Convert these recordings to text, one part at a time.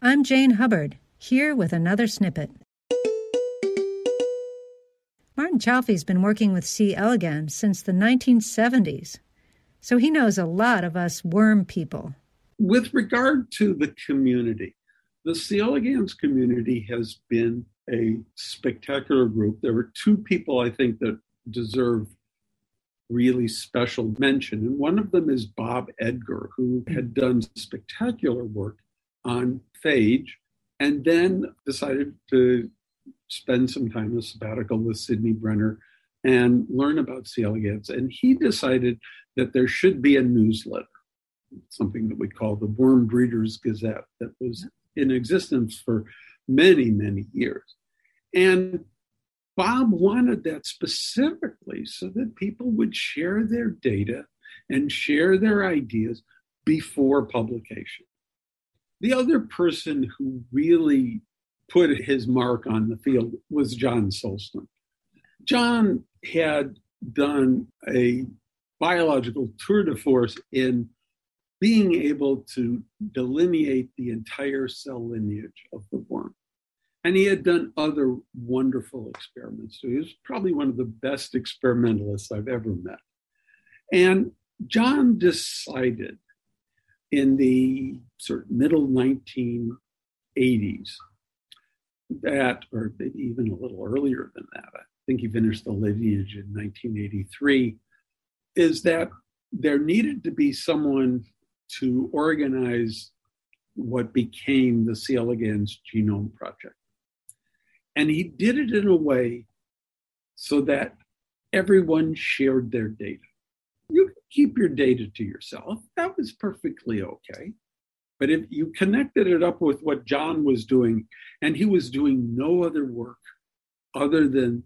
I'm Jane Hubbard, here with another snippet. Martin Chalfie's been working with C. elegans since the 1970s, so he knows a lot of us worm people. With regard to the community, the C. elegans community has been a spectacular group. There were two people I think that deserve really special mention, and one of them is Bob Edgar, who had done spectacular work on phage and then decided to spend some time a sabbatical with Sidney Brenner and learn about C. elegans. And he decided that there should be a newsletter, something that we call the Worm Breeders Gazette, that was in existence for many, many years. And Bob wanted that specifically so that people would share their data and share their ideas before publication. The other person who really put his mark on the field was John Sulston. John had done a biological tour de force in being able to delineate the entire cell lineage of the worm. And he had done other wonderful experiments. So he was probably one of the best experimentalists I've ever met. And John decided in the sort of middle 1980s that, or maybe even a little earlier than that, I think he finished the lineage in 1983, is that there needed to be someone to organize what became the C. Genome Project. And he did it in a way so that everyone shared their data. You keep your data to yourself. That was perfectly okay. But if you connected it up with what John was doing, and he was doing no other work other than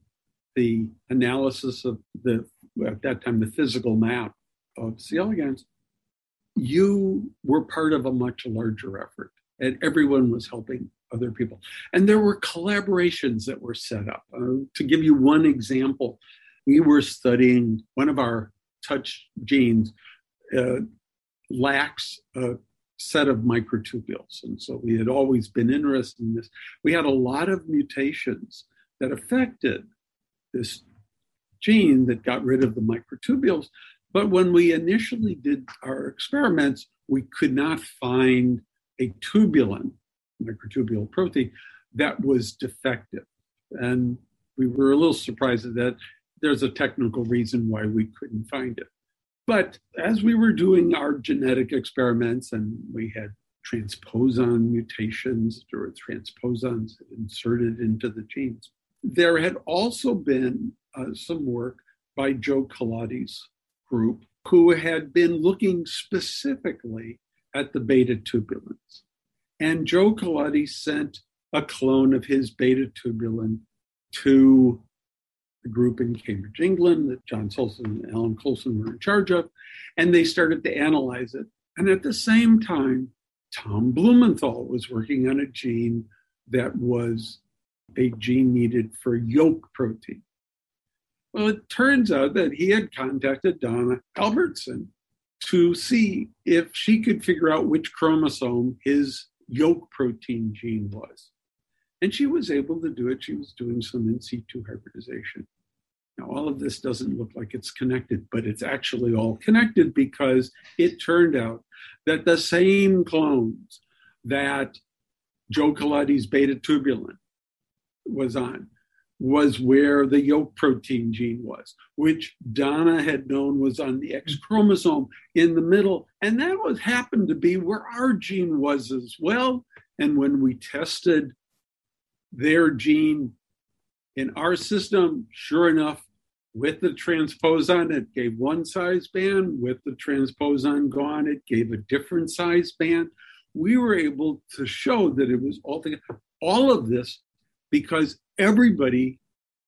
the analysis of the, at that time, the physical map of C. elegans, you were part of a much larger effort, and everyone was helping other people. And there were collaborations that were set up. Uh, to give you one example, we were studying one of our touch genes uh, lacks a set of microtubules. And so we had always been interested in this. We had a lot of mutations that affected this gene that got rid of the microtubules. But when we initially did our experiments, we could not find a tubulin, microtubule protein, that was defective. And we were a little surprised at that. There's a technical reason why we couldn't find it. But as we were doing our genetic experiments and we had transposon mutations or transposons inserted into the genes, there had also been uh, some work by Joe Culotti's group who had been looking specifically at the beta tubulins. And Joe Culotti sent a clone of his beta tubulin to the group in Cambridge, England, that John Sulston and Alan Coulson were in charge of, and they started to analyze it. And at the same time, Tom Blumenthal was working on a gene that was a gene needed for yolk protein. Well, it turns out that he had contacted Donna Albertson to see if she could figure out which chromosome his yolk protein gene was. And she was able to do it. She was doing some in situ hybridization. Now, all of this doesn't look like it's connected, but it's actually all connected because it turned out that the same clones that Joe Culotti's beta tubulin was on was where the yolk protein gene was, which Donna had known was on the X chromosome in the middle. And that was happened to be where our gene was as well. And when we tested their gene in our system, sure enough, with the transposon, it gave one size band. With the transposon gone, it gave a different size band. We were able to show that it was all together. All of this because everybody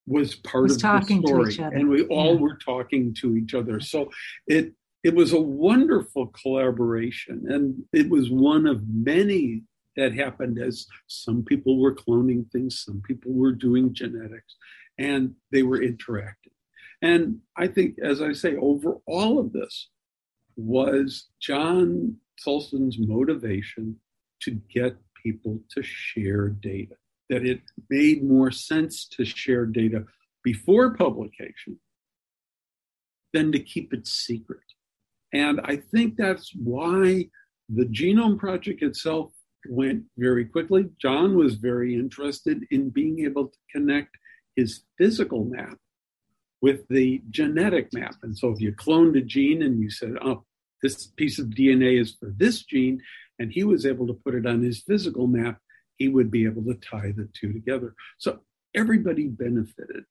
was part was of talking the to story, each other. and we all Yeah. were talking to each other. So it it was a wonderful collaboration, and it was one of many that happened as some people were cloning things, some people were doing genetics, and they were interacting. And I think, as I say, over all of this was John Sulston's motivation to get people to share data, that it made more sense to share data before publication than to keep it secret. And I think that's why the Genome Project itself went very quickly. John was very interested in being able to connect his physical map with the genetic map. And so if you cloned a gene and you said, oh, this piece of DNA is for this gene, and he was able to put it on his physical map, he would be able to tie the two together. So everybody benefited.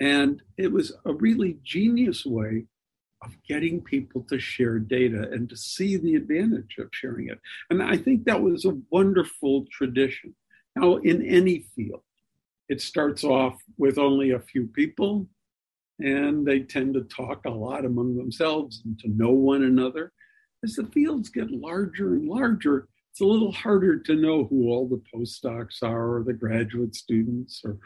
And it was a really genius way of getting people to share data and to see the advantage of sharing it. And I think that was a wonderful tradition. Now, in any field, it starts off with only a few people, and they tend to talk a lot among themselves and to know one another. As the fields get larger and larger, it's a little harder to know who all the postdocs are, or the graduate students, or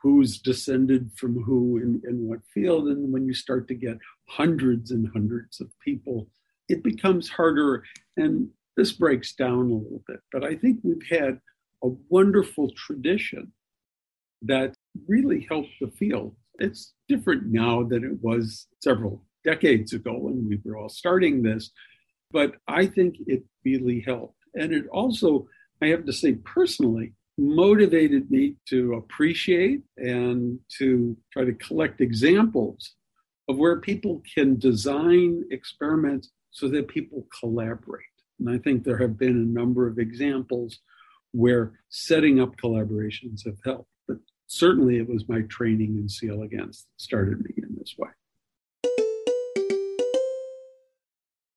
who's descended from who in, in what field. And when you start to get hundreds and hundreds of people, it becomes harder. And this breaks down a little bit. But I think we've had a wonderful tradition that really helped the field. It's different now than it was several decades ago when we were all starting this, but I think it really helped. And it also, I have to say personally, motivated me to appreciate and to try to collect examples of where people can design experiments so that people collaborate. And I think there have been a number of examples where setting up collaborations have helped. But certainly it was my training in C. elegans that started me in this way.